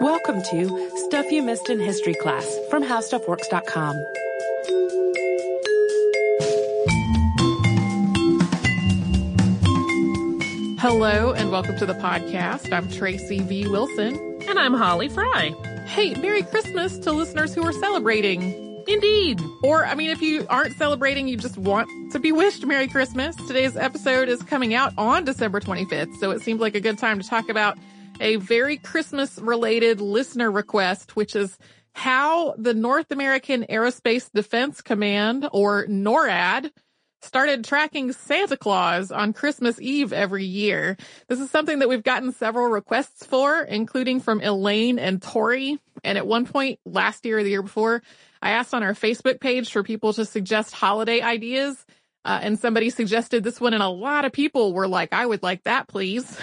Welcome to Stuff You Missed in History Class from HowStuffWorks.com. Hello and welcome to the podcast. I'm Tracy V. Wilson. And I'm Holly Fry. Hey, Merry Christmas to listeners who are celebrating. Indeed. Or, I mean, if you aren't celebrating, you just want to be wished Merry Christmas. Today's episode is coming out on December 25th, so it seemed like a good time to talk about a very Christmas related listener request, which is how the North American Aerospace Defense Command, or NORAD, started tracking Santa Claus on Christmas Eve every year. This is something that we've gotten several requests for, including from Elaine and Tori. And at one point last year or the year before, I asked on our Facebook page for people to suggest holiday ideas. Uh, and somebody suggested this one and a lot of people were like, I would like that, please.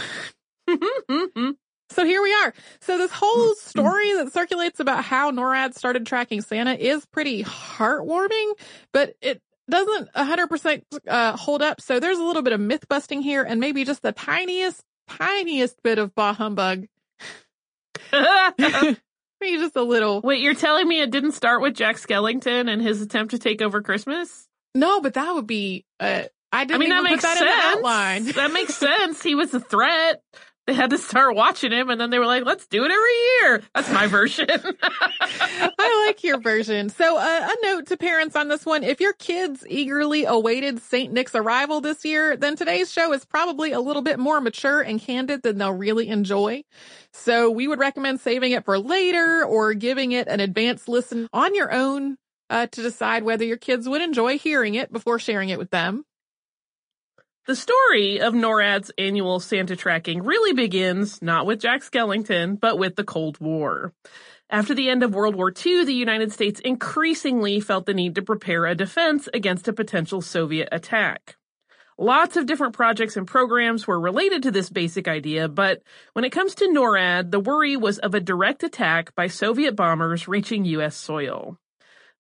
so here we are. So this whole story that circulates about how NORAD started tracking Santa is pretty heartwarming, but it doesn't 100% uh, hold up. So there's a little bit of myth busting here and maybe just the tiniest, tiniest bit of bah humbug. maybe just a little. Wait, you're telling me it didn't start with Jack Skellington and his attempt to take over Christmas? No, but that would be, uh, I didn't I mean, that makes put that sense. in the outline. that makes sense. He was a threat. They had to start watching him and then they were like, let's do it every year. That's my version. I like your version. So uh, a note to parents on this one. If your kids eagerly awaited St. Nick's arrival this year, then today's show is probably a little bit more mature and candid than they'll really enjoy. So we would recommend saving it for later or giving it an advanced listen on your own uh, to decide whether your kids would enjoy hearing it before sharing it with them. The story of NORAD's annual Santa tracking really begins not with Jack Skellington, but with the Cold War. After the end of World War II, the United States increasingly felt the need to prepare a defense against a potential Soviet attack. Lots of different projects and programs were related to this basic idea, but when it comes to NORAD, the worry was of a direct attack by Soviet bombers reaching U.S. soil.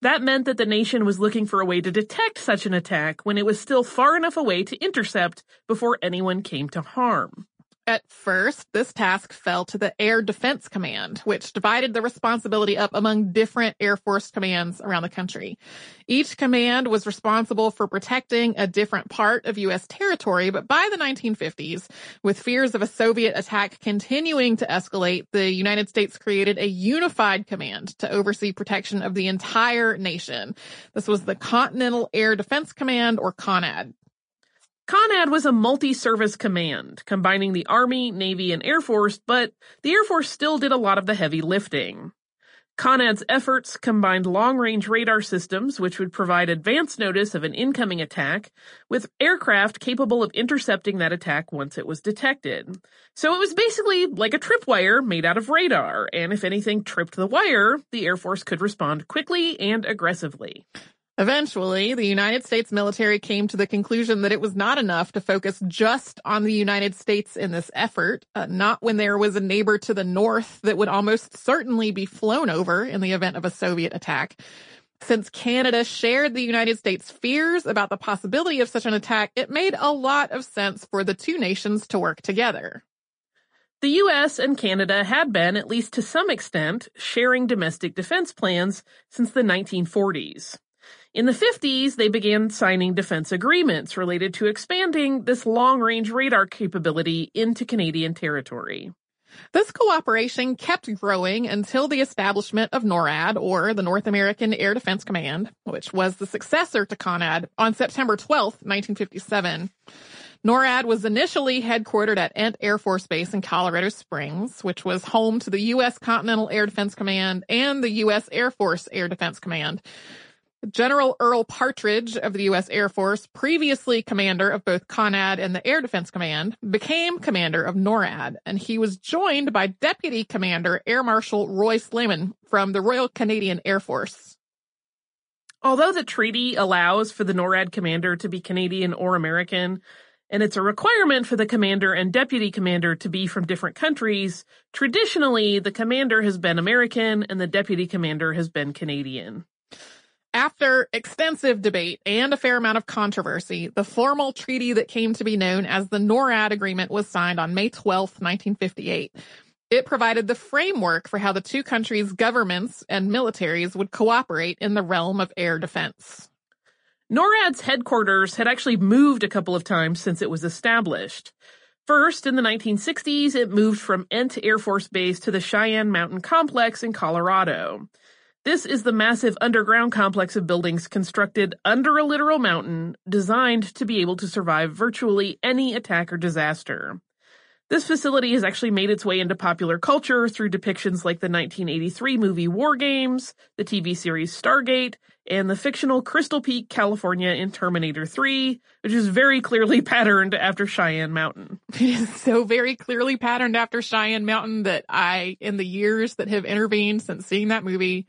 That meant that the nation was looking for a way to detect such an attack when it was still far enough away to intercept before anyone came to harm. At first, this task fell to the Air Defense Command, which divided the responsibility up among different Air Force commands around the country. Each command was responsible for protecting a different part of U.S. territory, but by the 1950s, with fears of a Soviet attack continuing to escalate, the United States created a unified command to oversee protection of the entire nation. This was the Continental Air Defense Command, or CONAD. CONAD was a multi-service command, combining the Army, Navy, and Air Force, but the Air Force still did a lot of the heavy lifting. CONAD's efforts combined long-range radar systems, which would provide advance notice of an incoming attack, with aircraft capable of intercepting that attack once it was detected. So it was basically like a tripwire made out of radar, and if anything tripped the wire, the Air Force could respond quickly and aggressively. Eventually, the United States military came to the conclusion that it was not enough to focus just on the United States in this effort, uh, not when there was a neighbor to the north that would almost certainly be flown over in the event of a Soviet attack. Since Canada shared the United States' fears about the possibility of such an attack, it made a lot of sense for the two nations to work together. The US and Canada had been, at least to some extent, sharing domestic defense plans since the 1940s. In the 50s, they began signing defense agreements related to expanding this long-range radar capability into Canadian territory. This cooperation kept growing until the establishment of NORAD, or the North American Air Defense Command, which was the successor to CONAD, on September 12, 1957. NORAD was initially headquartered at Ent Air Force Base in Colorado Springs, which was home to the U.S. Continental Air Defense Command and the U.S. Air Force Air Defense Command. General Earl Partridge of the U.S. Air Force, previously commander of both CONAD and the Air Defense Command, became commander of NORAD, and he was joined by Deputy Commander Air Marshal Roy Slemon from the Royal Canadian Air Force. Although the treaty allows for the NORAD commander to be Canadian or American, and it's a requirement for the commander and deputy commander to be from different countries, traditionally the commander has been American and the deputy commander has been Canadian. After extensive debate and a fair amount of controversy, the formal treaty that came to be known as the NORAD Agreement was signed on May 12, 1958. It provided the framework for how the two countries' governments and militaries would cooperate in the realm of air defense. NORAD's headquarters had actually moved a couple of times since it was established. First, in the 1960s, it moved from Ent Air Force Base to the Cheyenne Mountain Complex in Colorado. This is the massive underground complex of buildings constructed under a literal mountain, designed to be able to survive virtually any attack or disaster. This facility has actually made its way into popular culture through depictions like the 1983 movie War Games, the TV series Stargate, and the fictional Crystal Peak, California in Terminator 3, which is very clearly patterned after Cheyenne Mountain. It is so very clearly patterned after Cheyenne Mountain that I, in the years that have intervened since seeing that movie,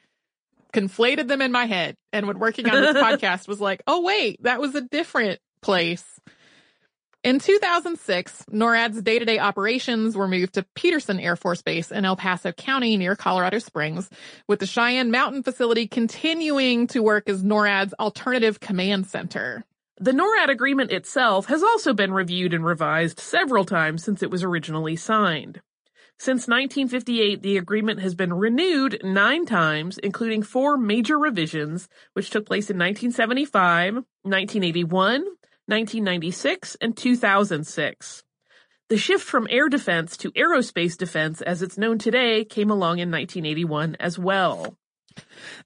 conflated them in my head. And when working on this podcast was like, oh wait, that was a different place. In 2006, NORAD's day-to-day operations were moved to Peterson Air Force Base in El Paso County near Colorado Springs, with the Cheyenne Mountain facility continuing to work as NORAD's alternative command center. The NORAD agreement itself has also been reviewed and revised several times since it was originally signed. Since 1958, the agreement has been renewed nine times, including four major revisions, which took place in 1975, 1981, 1996, and 2006. The shift from air defense to aerospace defense as it's known today came along in 1981 as well.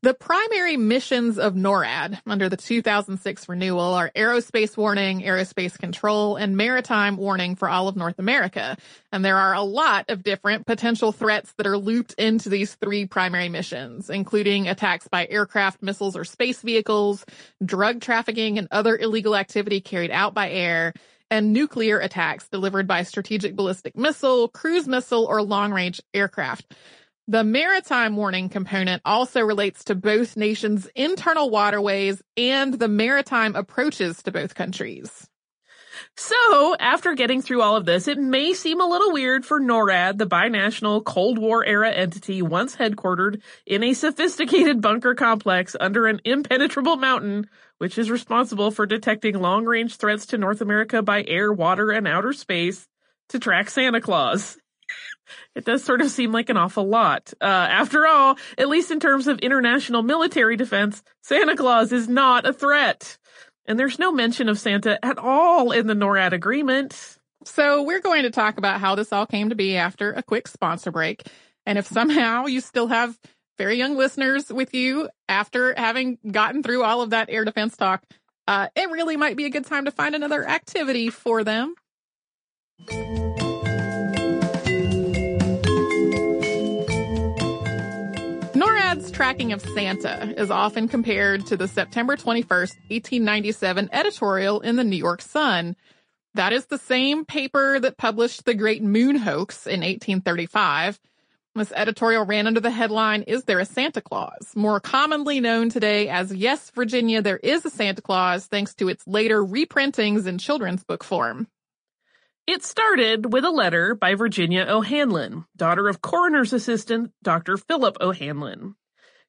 The primary missions of NORAD under the 2006 renewal are aerospace warning, aerospace control, and maritime warning for all of North America. And there are a lot of different potential threats that are looped into these three primary missions, including attacks by aircraft, missiles, or space vehicles, drug trafficking and other illegal activity carried out by air, and nuclear attacks delivered by strategic ballistic missile, cruise missile, or long range aircraft. The maritime warning component also relates to both nations' internal waterways and the maritime approaches to both countries. So, after getting through all of this, it may seem a little weird for NORAD, the binational Cold War era entity once headquartered in a sophisticated bunker complex under an impenetrable mountain, which is responsible for detecting long range threats to North America by air, water, and outer space, to track Santa Claus. It does sort of seem like an awful lot. Uh, after all, at least in terms of international military defense, Santa Claus is not a threat. And there's no mention of Santa at all in the NORAD agreement. So we're going to talk about how this all came to be after a quick sponsor break. And if somehow you still have very young listeners with you after having gotten through all of that air defense talk, uh, it really might be a good time to find another activity for them. Tracking of Santa is often compared to the September 21st, 1897 editorial in the New York Sun. That is the same paper that published the Great Moon Hoax in 1835. This editorial ran under the headline, Is There a Santa Claus? More commonly known today as Yes, Virginia, There is a Santa Claus, thanks to its later reprintings in children's book form. It started with a letter by Virginia O'Hanlon, daughter of coroner's assistant Dr. Philip O'Hanlon.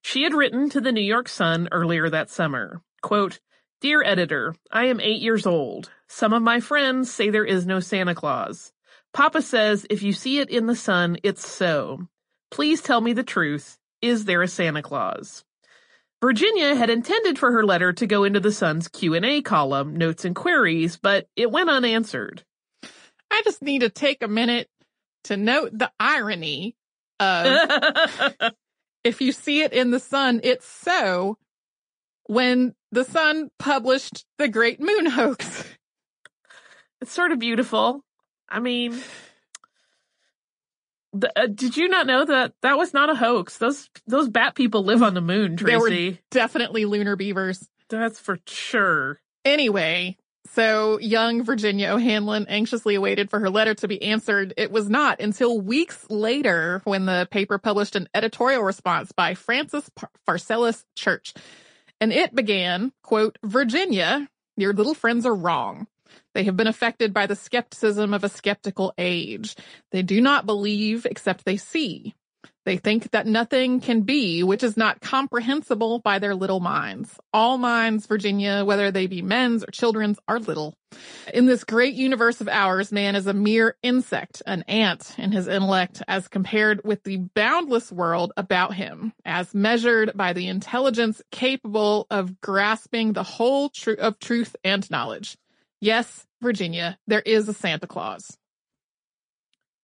She had written to the New York Sun earlier that summer, quote, Dear editor, I am eight years old. Some of my friends say there is no Santa Claus. Papa says if you see it in the sun, it's so. Please tell me the truth. Is there a Santa Claus? Virginia had intended for her letter to go into the Sun's Q&A column, notes and queries, but it went unanswered. I just need to take a minute to note the irony of if you see it in the sun, it's so when the sun published the Great Moon Hoax. It's sort of beautiful. I mean, the, uh, did you not know that that was not a hoax? Those those bat people live on the moon, Tracy. They were definitely lunar beavers. That's for sure. Anyway, so young Virginia O'Hanlon anxiously awaited for her letter to be answered. It was not until weeks later when the paper published an editorial response by Francis Pharcellus Church. And it began, quote, Virginia, your little friends are wrong. They have been affected by the skepticism of a skeptical age. They do not believe except they see. They think that nothing can be which is not comprehensible by their little minds. All minds, Virginia, whether they be men's or children's, are little. In this great universe of ours, man is a mere insect, an ant in his intellect as compared with the boundless world about him, as measured by the intelligence capable of grasping the whole tr- of truth and knowledge. Yes, Virginia, there is a Santa Claus.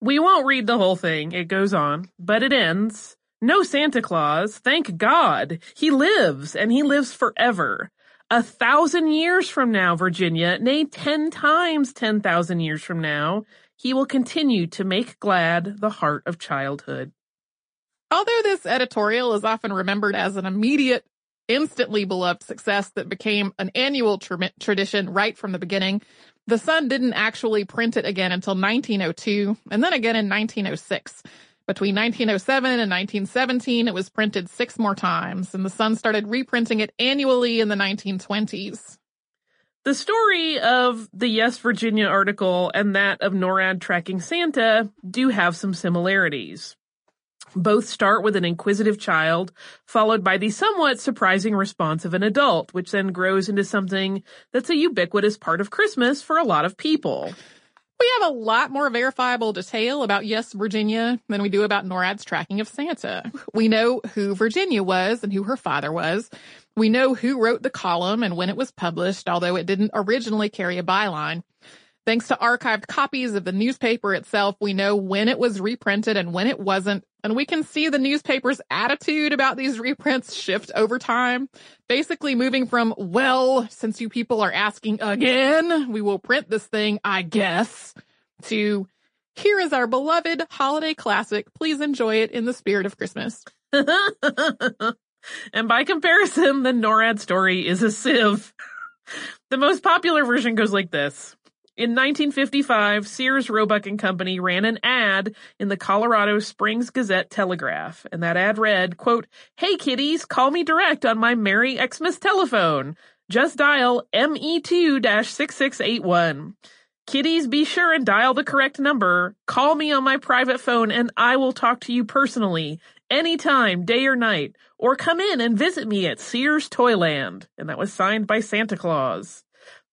We won't read the whole thing. It goes on, but it ends. No Santa Claus. Thank God. He lives and he lives forever. A thousand years from now, Virginia, nay, ten times 10,000 years from now, he will continue to make glad the heart of childhood. Although this editorial is often remembered as an immediate, instantly beloved success that became an annual tra- tradition right from the beginning, the Sun didn't actually print it again until 1902 and then again in 1906. Between 1907 and 1917, it was printed six more times, and the Sun started reprinting it annually in the 1920s. The story of the Yes Virginia article and that of NORAD tracking Santa do have some similarities. Both start with an inquisitive child, followed by the somewhat surprising response of an adult, which then grows into something that's a ubiquitous part of Christmas for a lot of people. We have a lot more verifiable detail about Yes Virginia than we do about NORAD's tracking of Santa. We know who Virginia was and who her father was. We know who wrote the column and when it was published, although it didn't originally carry a byline. Thanks to archived copies of the newspaper itself, we know when it was reprinted and when it wasn't, and we can see the newspaper's attitude about these reprints shift over time, basically moving from, well, since you people are asking again, we will print this thing, I guess, to here is our beloved holiday classic. Please enjoy it in the spirit of Christmas. and by comparison, the NORAD story is a sieve. The most popular version goes like this. In 1955, Sears Roebuck and Company ran an ad in the Colorado Springs Gazette Telegraph, and that ad read, quote, Hey kiddies, call me direct on my Merry Xmas telephone. Just dial ME2-6681. Kiddies, be sure and dial the correct number. Call me on my private phone and I will talk to you personally, anytime, day or night, or come in and visit me at Sears Toyland. And that was signed by Santa Claus.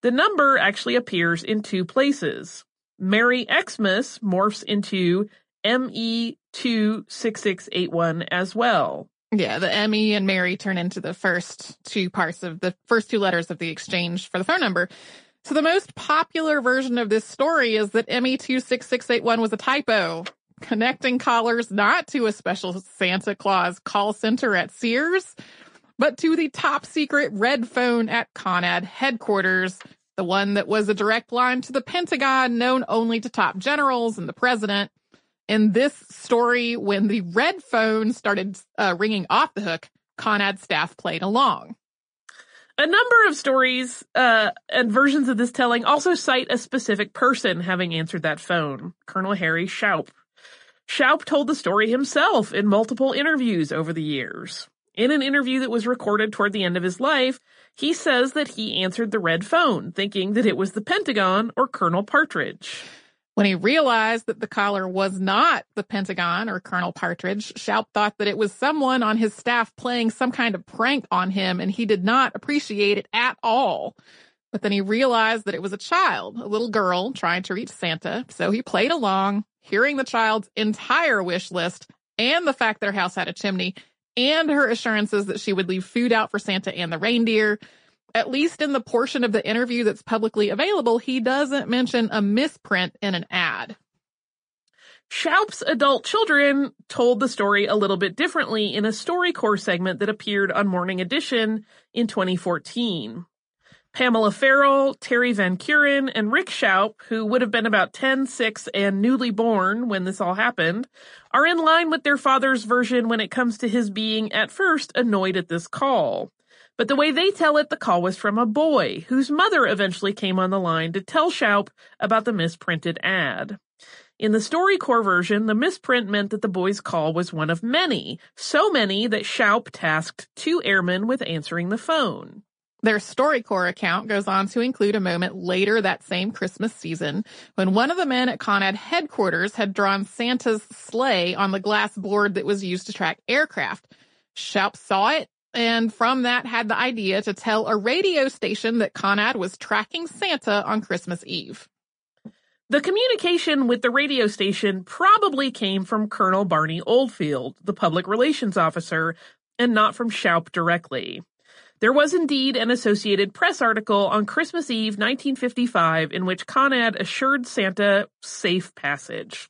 The number actually appears in two places. Merry Xmas morphs into ME26681 as well. Yeah, the ME and Mary turn into the first two parts of the first two letters of the exchange for the phone number. So the most popular version of this story is that ME26681 was a typo, connecting callers not to a special Santa Claus call center at Sears, but to the top secret red phone at CONAD headquarters, the one that was a direct line to the Pentagon known only to top generals and the president. In this story, when the red phone started uh, ringing off the hook, CONAD staff played along. A number of stories uh, and versions of this telling also cite a specific person having answered that phone, Colonel Harry Shoup. Shoup told the story himself in multiple interviews over the years. In an interview that was recorded toward the end of his life, he says that he answered the red phone, thinking that it was the Pentagon or Colonel Partridge. When he realized that the caller was not the Pentagon or Colonel Partridge, Shoup thought that it was someone on his staff playing some kind of prank on him, and he did not appreciate it at all. But then he realized that it was a child, a little girl trying to reach Santa, so he played along, hearing the child's entire wish list and the fact their house had a chimney and her assurances that she would leave food out for Santa and the reindeer. At least in the portion of the interview that's publicly available, he doesn't mention a misprint in an ad. Shoup's adult children told the story a little bit differently in a StoryCorps segment that appeared on Morning Edition in 2014. Pamela Farrell, Terri Van Keuren, and Rick Shoup, who would have been about 10, 6, and newly born when this all happened, are in line with their father's version when it comes to his being at first annoyed at this call. But the way they tell it, the call was from a boy, whose mother eventually came on the line to tell Shoup about the misprinted ad. In the StoryCorps version, the misprint meant that the boy's call was one of many, so many that Shoup tasked two airmen with answering the phone. Their StoryCorps account goes on to include a moment later that same Christmas season when one of the men at Conad headquarters had drawn Santa's sleigh on the glass board that was used to track aircraft. Shoup saw it and from that had the idea to tell a radio station that Conad was tracking Santa on Christmas Eve. The communication with the radio station probably came from Colonel Barney Oldfield, the public relations officer, and not from Shoup directly. There was indeed an Associated Press article on Christmas Eve 1955 in which Conad assured Santa safe passage.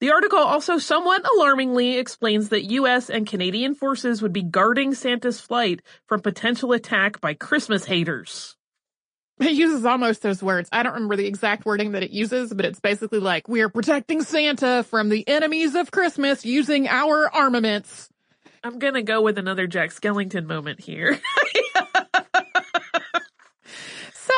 The article also somewhat alarmingly explains that US and Canadian forces would be guarding Santa's flight from potential attack by Christmas haters. It uses almost those words. I don't remember the exact wording that it uses, but it's basically like, we are protecting Santa from the enemies of Christmas using our armaments. I'm gonna go with another Jack Skellington moment here. so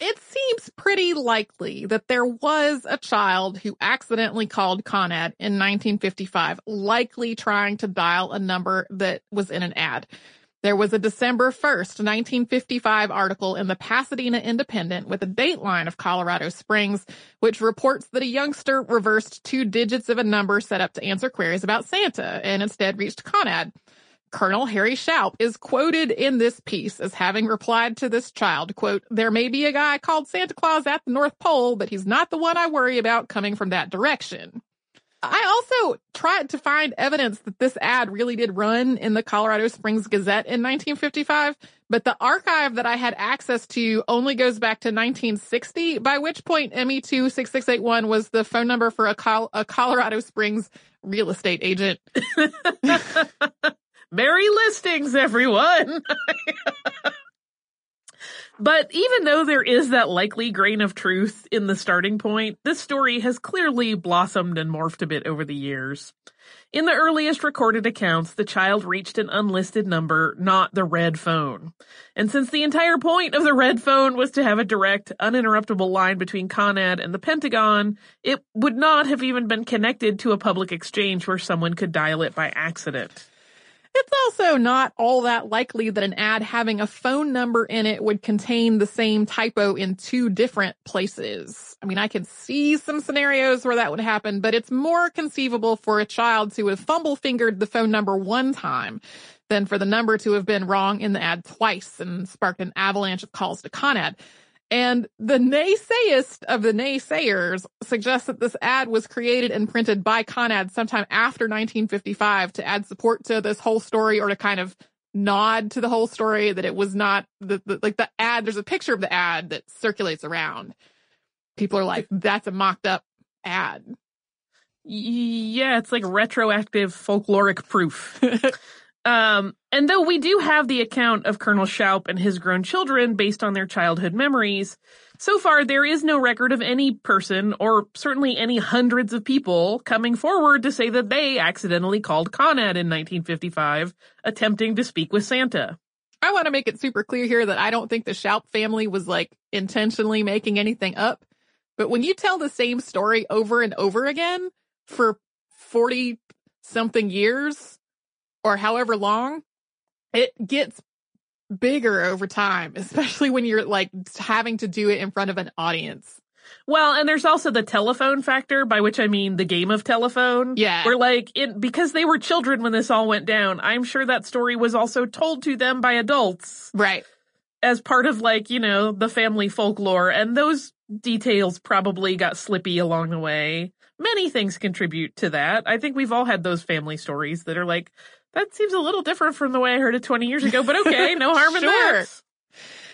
it seems pretty likely that there was a child who accidentally called Conad in 1955, likely trying to dial a number that was in an ad. There was a December 1st, 1955 article in the Pasadena Independent with a dateline of Colorado Springs, which reports that a youngster reversed two digits of a number set up to answer queries about Santa and instead reached Conad. Colonel Harry Shoup is quoted in this piece as having replied to this child, quote, there may be a guy called Santa Claus at the North Pole, but he's not the one I worry about coming from that direction. I also tried to find evidence that this ad really did run in the Colorado Springs Gazette in 1955, but the archive that I had access to only goes back to 1960, by which point ME26681 was the phone number for a, Col- a Colorado Springs real estate agent. Merry listings, everyone! But even though there is that likely grain of truth in the starting point, this story has clearly blossomed and morphed a bit over the years. In the earliest recorded accounts, the child reached an unlisted number, not the red phone. And since the entire point of the red phone was to have a direct, uninterruptible line between Conad and the Pentagon, it would not have even been connected to a public exchange where someone could dial it by accident. It's also not all that likely that an ad having a phone number in it would contain the same typo in two different places. I mean, I can see some scenarios where that would happen, but it's more conceivable for a child to have fumble fingered the phone number one time than for the number to have been wrong in the ad twice and sparked an avalanche of calls to Conad. And the naysayist of the naysayers suggests that this ad was created and printed by Conad sometime after 1955 to add support to this whole story or to kind of nod to the whole story that it was not the, the like the ad. There's a picture of the ad that circulates around. People are like, that's a mocked up ad. Yeah, it's like retroactive folkloric proof. Um, and though we do have the account of Colonel Shoup and his grown children based on their childhood memories, so far there is no record of any person, or certainly any hundreds of people, coming forward to say that they accidentally called Conad in 1955, attempting to speak with Santa. I want to make it super clear here that I don't think the Shoup family was like intentionally making anything up. But when you tell the same story over and over again for 40 something years, or however long, it gets bigger over time, especially when you're like having to do it in front of an audience. Well, and there's also the telephone factor, by which I mean the game of telephone. Yeah. Where like it, because they were children when this all went down, I'm sure that story was also told to them by adults. Right. As part of like, you know, the family folklore. And those details probably got slippy along the way. Many things contribute to that. I think we've all had those family stories that are like, that seems a little different from the way I heard it 20 years ago, but okay, no harm in Sure. that.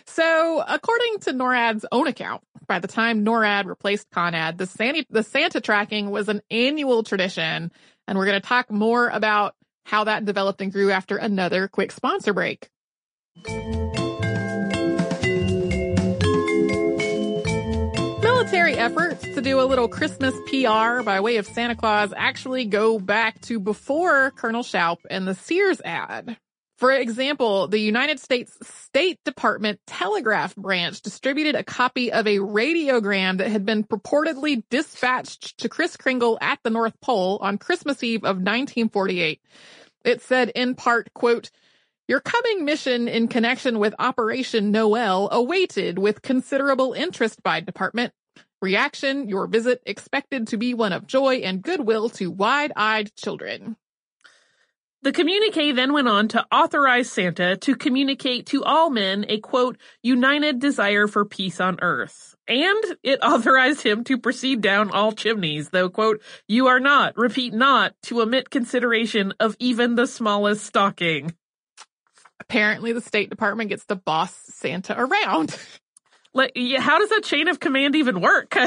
So, according to NORAD's own account, by the time NORAD replaced CONAD, the Santa, the Santa tracking was an annual tradition. And we're going to talk more about how that developed and grew after another quick sponsor break. Military efforts to do a little Christmas PR by way of Santa Claus actually go back to before Colonel Shoup and the Sears ad. For example, the United States State Department Telegraph Branch distributed a copy of a radiogram that had been purportedly dispatched to Kris Kringle at the North Pole on Christmas Eve of 1948. It said in part, quote, Your coming mission in connection with Operation Noel awaited with considerable interest by department. Reaction, your visit expected to be one of joy and goodwill to wide-eyed children. The communique then went on to authorize Santa to communicate to all men a quote, united desire for peace on earth. And it authorized him to proceed down all chimneys, though quote, you are not, repeat not, to omit consideration of even the smallest stocking. Apparently the State Department gets to boss Santa around. Like, how does that chain of command even work?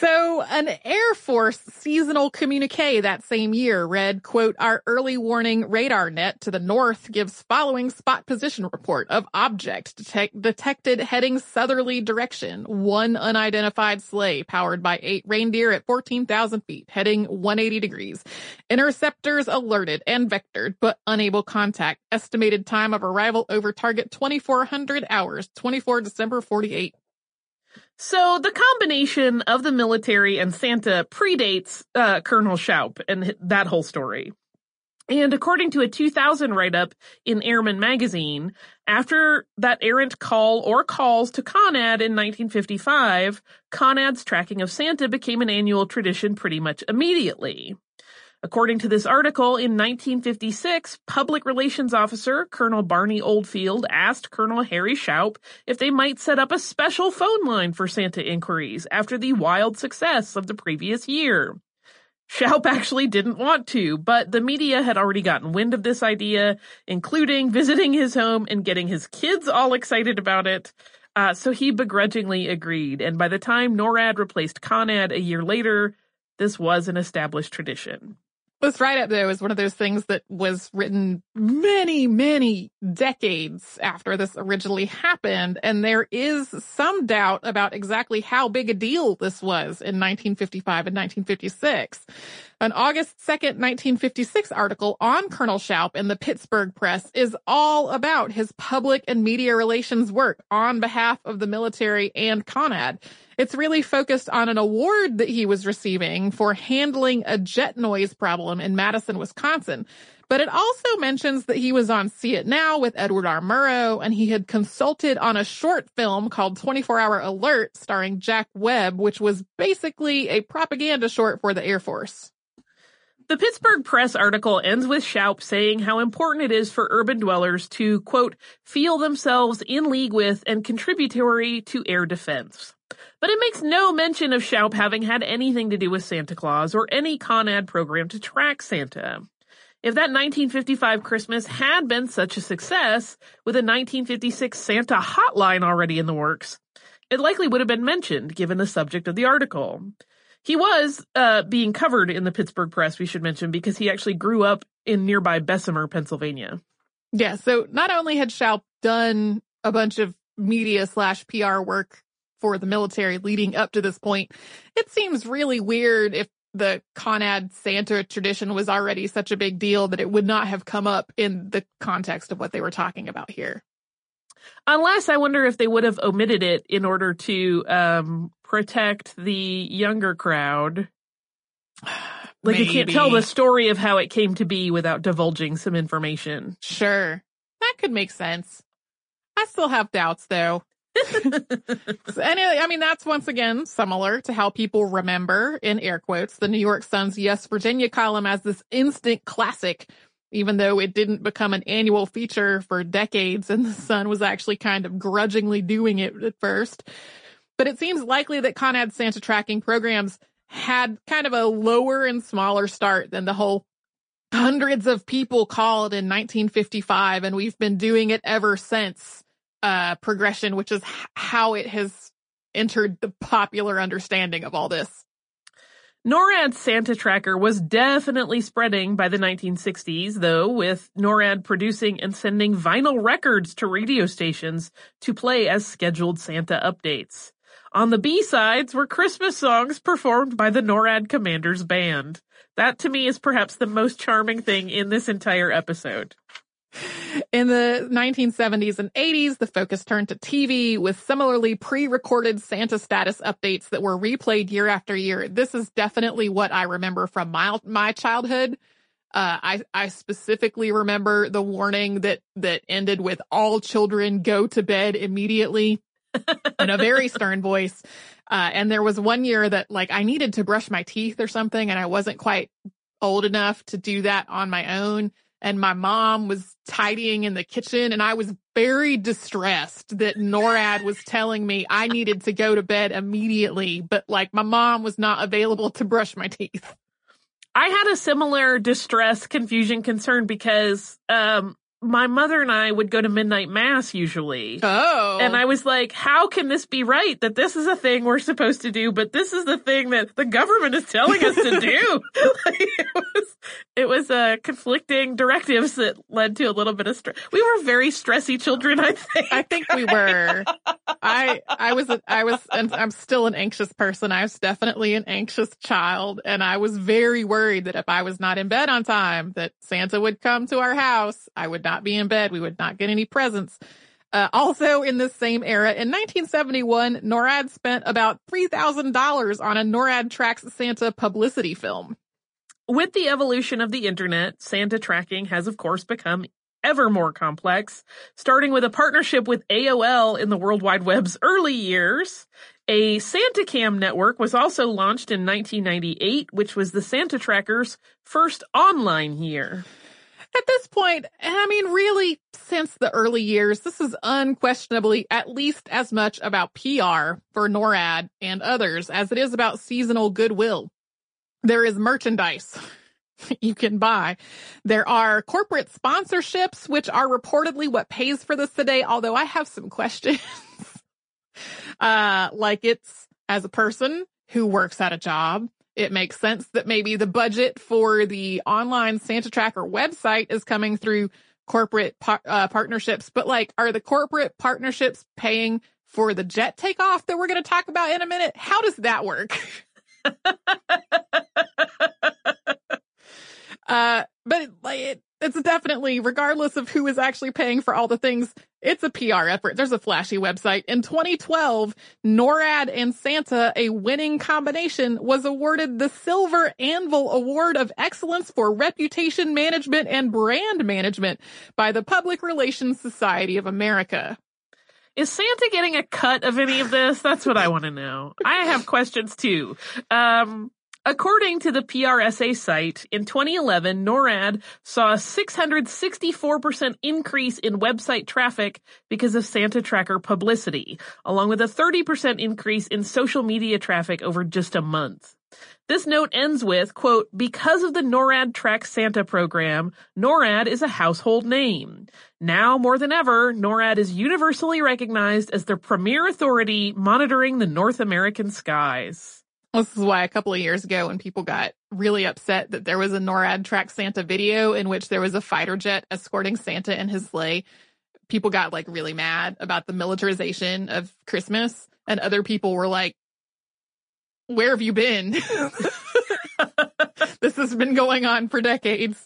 So an Air Force seasonal communique that same year read, quote, our early warning radar net to the north gives following spot position report of object detect- detected heading southerly direction. One unidentified sleigh powered by eight reindeer at 14,000 feet heading 180 degrees. Interceptors alerted and vectored, but unable contact. Estimated time of arrival over target 2400 hours, 24 December 48. So the combination of the military and Santa predates uh, Colonel Shoup and that whole story. And according to a 2000 write-up in Airman magazine, after that errant call or calls to Conad in 1955, Conad's tracking of Santa became an annual tradition pretty much immediately. According to this article, in 1956, Public Relations Officer Colonel Barney Oldfield asked Colonel Harry Shoup if they might set up a special phone line for Santa inquiries after the wild success of the previous year. Shoup actually didn't want to, but the media had already gotten wind of this idea, including visiting his home and getting his kids all excited about it. Uh, so he begrudgingly agreed, and by the time NORAD replaced CONAD a year later, this was an established tradition. This write-up though is one of those things that was written many, many decades after this originally happened. And there is some doubt about exactly how big a deal this was in 1955 and 1956. An August 2nd, 1956 article on Colonel Shoup in the Pittsburgh Press is all about his public and media relations work on behalf of the military and CONAD. It's really focused on an award that he was receiving for handling a jet noise problem in Madison, Wisconsin. But it also mentions that he was on See It Now with Edward R. Murrow and he had consulted on a short film called 24 Hour Alert starring Jack Webb, which was basically a propaganda short for the Air Force. The Pittsburgh Press article ends with Shoup saying how important it is for urban dwellers to, quote, feel themselves in league with and contributory to air defense. But it makes no mention of Shoup having had anything to do with Santa Claus or any CONAD program to track Santa. If that 1955 Christmas had been such a success, with a 1956 Santa hotline already in the works, it likely would have been mentioned given the subject of the article. He was uh, being covered in the Pittsburgh press, we should mention, because he actually grew up in nearby Bessemer, Pennsylvania. Yeah, so not only had Shoup done a bunch of media slash PR work for the military leading up to this point, it seems really weird if the Conad Santa tradition was already such a big deal that it would not have come up in the context of what they were talking about here. Unless I wonder if they would have omitted it in order to um, protect the younger crowd. Like Maybe. you can't tell the story of how it came to be without divulging some information. Sure. That could make sense. I still have doubts though. So anyway, I mean, that's once again similar to how people remember, in air quotes, the New York Sun's Yes Virginia column as this instant classic, even though it didn't become an annual feature for decades and the Sun was actually kind of grudgingly doing it at first. But it seems likely that Conad Santa tracking programs had kind of a lower and smaller start than the whole hundreds of people called in 1955 and we've been doing it ever since uh progression which is how it has entered the popular understanding of all this NORAD's Santa tracker was definitely spreading by the 1960s, though, with NORAD producing and sending vinyl records to radio stations to play as scheduled Santa updates. On the B-sides were Christmas songs performed by the NORAD Commanders Band. That to me is perhaps the most charming thing in this entire episode. In the 1970s and 80s, the focus turned to TV with similarly pre-recorded Santa status updates that were replayed year after year. This is definitely what I remember from my, my childhood. Uh, I, I specifically remember the warning that, that ended with all children go to bed immediately in a very stern voice. Uh, and there was one year that like I needed to brush my teeth or something and I wasn't quite old enough to do that on my own. And my mom was tidying in the kitchen and I was very distressed that NORAD was telling me I needed to go to bed immediately, but like my mom was not available to brush my teeth. I had a similar distress, confusion, concern because um, my mother and I would go to midnight mass usually. Oh. And I was like, how can this be right that this is a thing we're supposed to do, but this is the thing that the government is telling us to do? like, it was, it was, uh, conflicting directives that led to a little bit of stress. We were very stressy children, I think. I think we were. I, I was, I was, and I'm still an anxious person. I was definitely an anxious child and I was very worried that if I was not in bed on time, that Santa would come to our house. I would not be in bed. We would not get any presents. Uh, also in this same era, in 1971, NORAD spent about $3,000 on a NORAD Tracks Santa publicity film. With the evolution of the internet, Santa tracking has of course become ever more complex, starting with a partnership with AOL in the World Wide Web's early years. A SantaCam network was also launched in 1998, which was the Santa Tracker's first online year. At this point, I mean, really, since the early years, this is unquestionably at least as much about PR for NORAD and others as it is about seasonal goodwill. There is merchandise you can buy. There are corporate sponsorships, which are reportedly what pays for this today, although I have some questions. uh, like it's as a person who works at a job it makes sense that maybe the budget for the online Santa Tracker website is coming through corporate par- uh, partnerships, but like, are the corporate partnerships paying for the jet takeoff that we're going to talk about in a minute? How does that work? uh, but like, it, it's definitely, regardless of who is actually paying for all the things, it's a PR effort. There's a flashy website. In 2012, NORAD and Santa, a winning combination, was awarded the Silver Anvil Award of Excellence for Reputation Management and Brand Management by the Public Relations Society of America. Is Santa getting a cut of any of this? That's what I want to know. I have questions too. Um, According to the PRSA site, in 2011, NORAD saw a 664% increase in website traffic because of Santa Tracker publicity, along with a 30% increase in social media traffic over just a month. This note ends with, quote, because of the NORAD Track Santa program, NORAD is a household name. Now more than ever, NORAD is universally recognized as the premier authority monitoring the North American skies. This is why a couple of years ago when people got really upset that there was a NORAD track Santa video in which there was a fighter jet escorting Santa in his sleigh, people got like really mad about the militarization of Christmas and other people were like, where have you been? this has been going on for decades.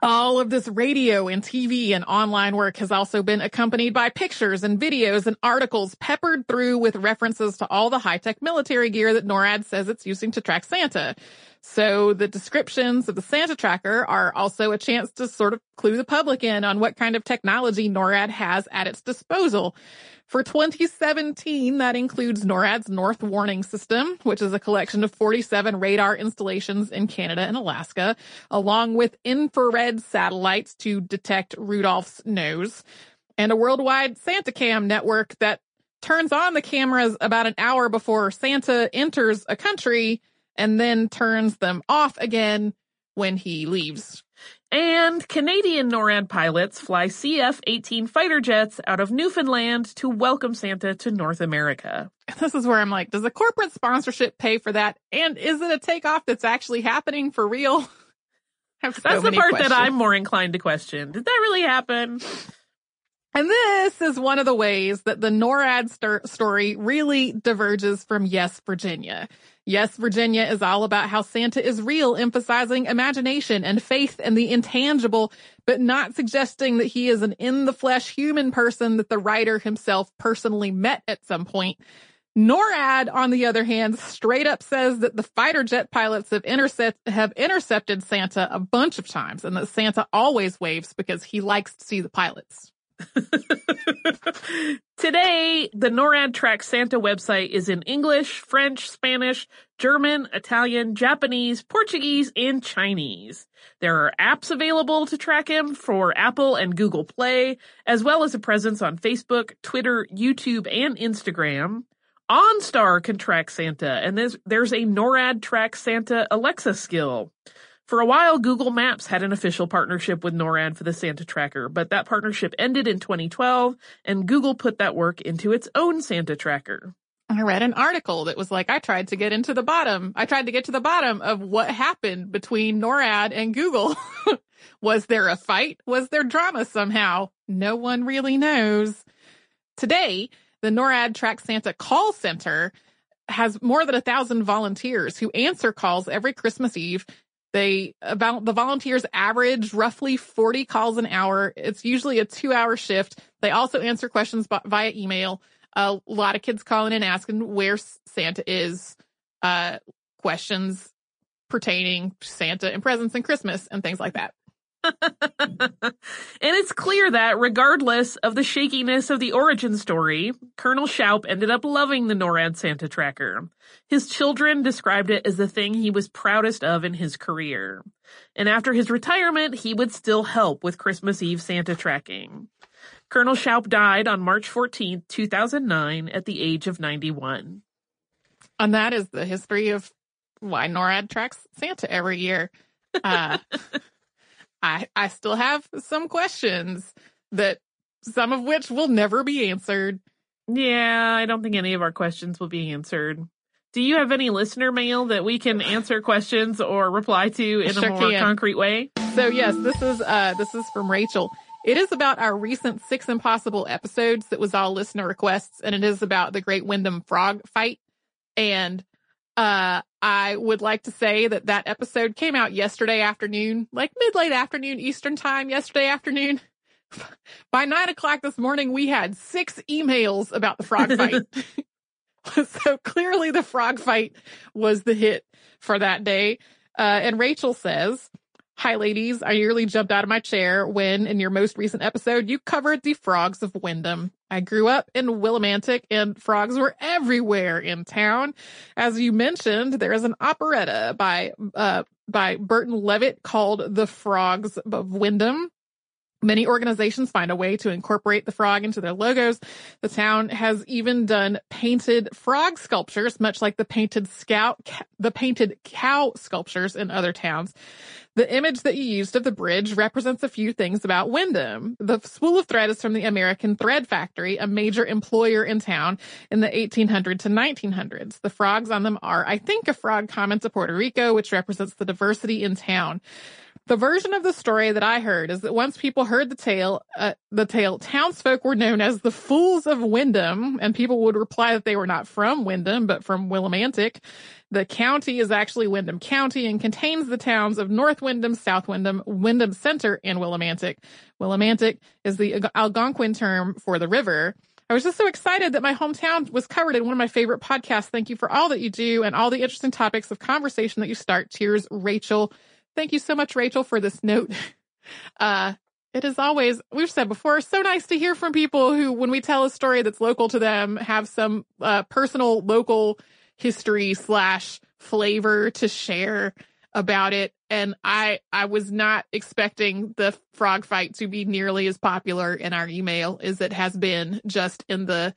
All of this radio and TV and online work has also been accompanied by pictures and videos and articles peppered through with references to all the high-tech military gear that NORAD says it's using to track Santa. So the descriptions of the Santa tracker are also a chance to sort of clue the public in on what kind of technology NORAD has at its disposal. For 2017, that includes NORAD's North Warning System, which is a collection of 47 radar installations in Canada and Alaska, along with infrared satellites to detect Rudolph's nose, and a worldwide Santa Cam network that turns on the cameras about an hour before Santa enters a country and then turns them off again when he leaves. And Canadian NORAD pilots fly CF-18 fighter jets out of Newfoundland to welcome Santa to North America. This is where I'm like, does a corporate sponsorship pay for that? And is it a takeoff that's actually happening for real? So that's the part questions. that I'm more inclined to question. Did that really happen? And this is one of the ways that the NORAD st- story really diverges from Yes, Virginia. Yes, Virginia is all about how Santa is real, emphasizing imagination and faith and the intangible, but not suggesting that he is an in the flesh human person that the writer himself personally met at some point. NORAD, on the other hand, straight up says that the fighter jet pilots have intercept have intercepted Santa a bunch of times and that Santa always waves because he likes to see the pilots. Today, the NORAD Track Santa website is in English, French, Spanish, German, Italian, Japanese, Portuguese, and Chinese. There are apps available to track him for Apple and Google Play, as well as a presence on Facebook, Twitter, YouTube, and Instagram. OnStar can track Santa, and there's, there's a NORAD Track Santa Alexa skill. For a while, Google Maps had an official partnership with NORAD for the Santa tracker, but that partnership ended in 2012 and Google put that work into its own Santa tracker. I read an article that was like, I tried to get into the bottom. I tried to get to the bottom of what happened between NORAD and Google. was there a fight? Was there drama somehow? No one really knows. Today, the NORAD Track Santa call center has more than a thousand volunteers who answer calls every Christmas Eve they about the volunteers average roughly 40 calls an hour. It's usually a two hour shift. They also answer questions by, via email. a lot of kids calling in asking where Santa is, uh, questions pertaining to Santa and presents and Christmas and things like that. and it's clear that, regardless of the shakiness of the origin story, Colonel Shoup ended up loving the NORAD Santa tracker. His children described it as the thing he was proudest of in his career. And after his retirement, he would still help with Christmas Eve Santa tracking. Colonel Shoup died on March 14, 2009, at the age of 91. And that is the history of why NORAD tracks Santa every year. Uh, I, I still have some questions that some of which will never be answered. Yeah, I don't think any of our questions will be answered. Do you have any listener mail that we can answer questions or reply to in sure a more can. concrete way? So yes, this is uh this is from Rachel. It is about our recent Six Impossible episodes that was all listener requests, and it is about the Great Windham Frog fight. And uh, I would like to say that that episode came out yesterday afternoon, like mid late afternoon Eastern time yesterday afternoon. By nine o'clock this morning, we had six emails about the frog fight. so clearly the frog fight was the hit for that day. Uh, and Rachel says, Hi, ladies. I nearly jumped out of my chair when, in your most recent episode, you covered the frogs of Windham. I grew up in Willimantic and frogs were everywhere in town. As you mentioned, there is an operetta by, uh, by Burton Levitt called The Frogs of Windham. Many organizations find a way to incorporate the frog into their logos. The town has even done painted frog sculptures, much like the painted scout, the painted cow sculptures in other towns. The image that you used of the bridge represents a few things about Windham. The spool of thread is from the American Thread Factory, a major employer in town in the 1800s to 1900s. The frogs on them are, I think, a frog common to Puerto Rico, which represents the diversity in town. The version of the story that I heard is that once people heard the tale, uh, the tale, townsfolk were known as the fools of Windham, and people would reply that they were not from Windham, but from Willimantic. The county is actually Windham County and contains the towns of North Windham, South Windham, Windham Center, and Willimantic. Willimantic is the Algonquin term for the river. I was just so excited that my hometown was covered in one of my favorite podcasts. Thank you for all that you do and all the interesting topics of conversation that you start. Cheers, Rachel. Thank you so much, Rachel, for this note. Uh, it is always, we've said before, so nice to hear from people who, when we tell a story that's local to them, have some uh, personal local history slash flavor to share about it. And I, I was not expecting the frog fight to be nearly as popular in our email as it has been just in the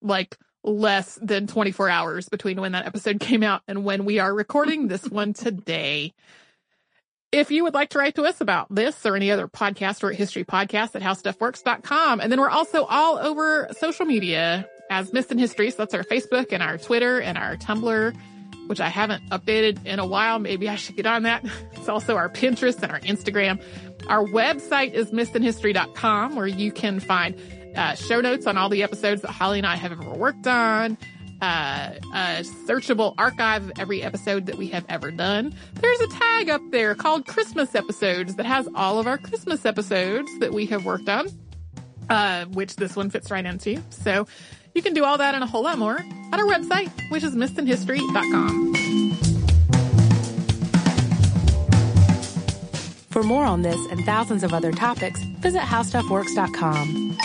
like less than 24 hours between when that episode came out and when we are recording this one today. If you would like to write to us about this or any other podcast or history podcast at howstuffworks.com. And then we're also all over social media as Missed in History. So that's our Facebook and our Twitter and our Tumblr, which I haven't updated in a while. Maybe I should get on that. It's also our Pinterest and our Instagram. Our website is missedinhistory.com where you can find uh, show notes on all the episodes that Holly and I have ever worked on, uh, a searchable archive of every episode that we have ever done. There's a tag up there called Christmas episodes that has all of our Christmas episodes that we have worked on. uh, which this one fits right into. So you can do all that and a whole lot more at our website, which is missedinhistory.com. For more on this and thousands of other topics, visit howstuffworks.com.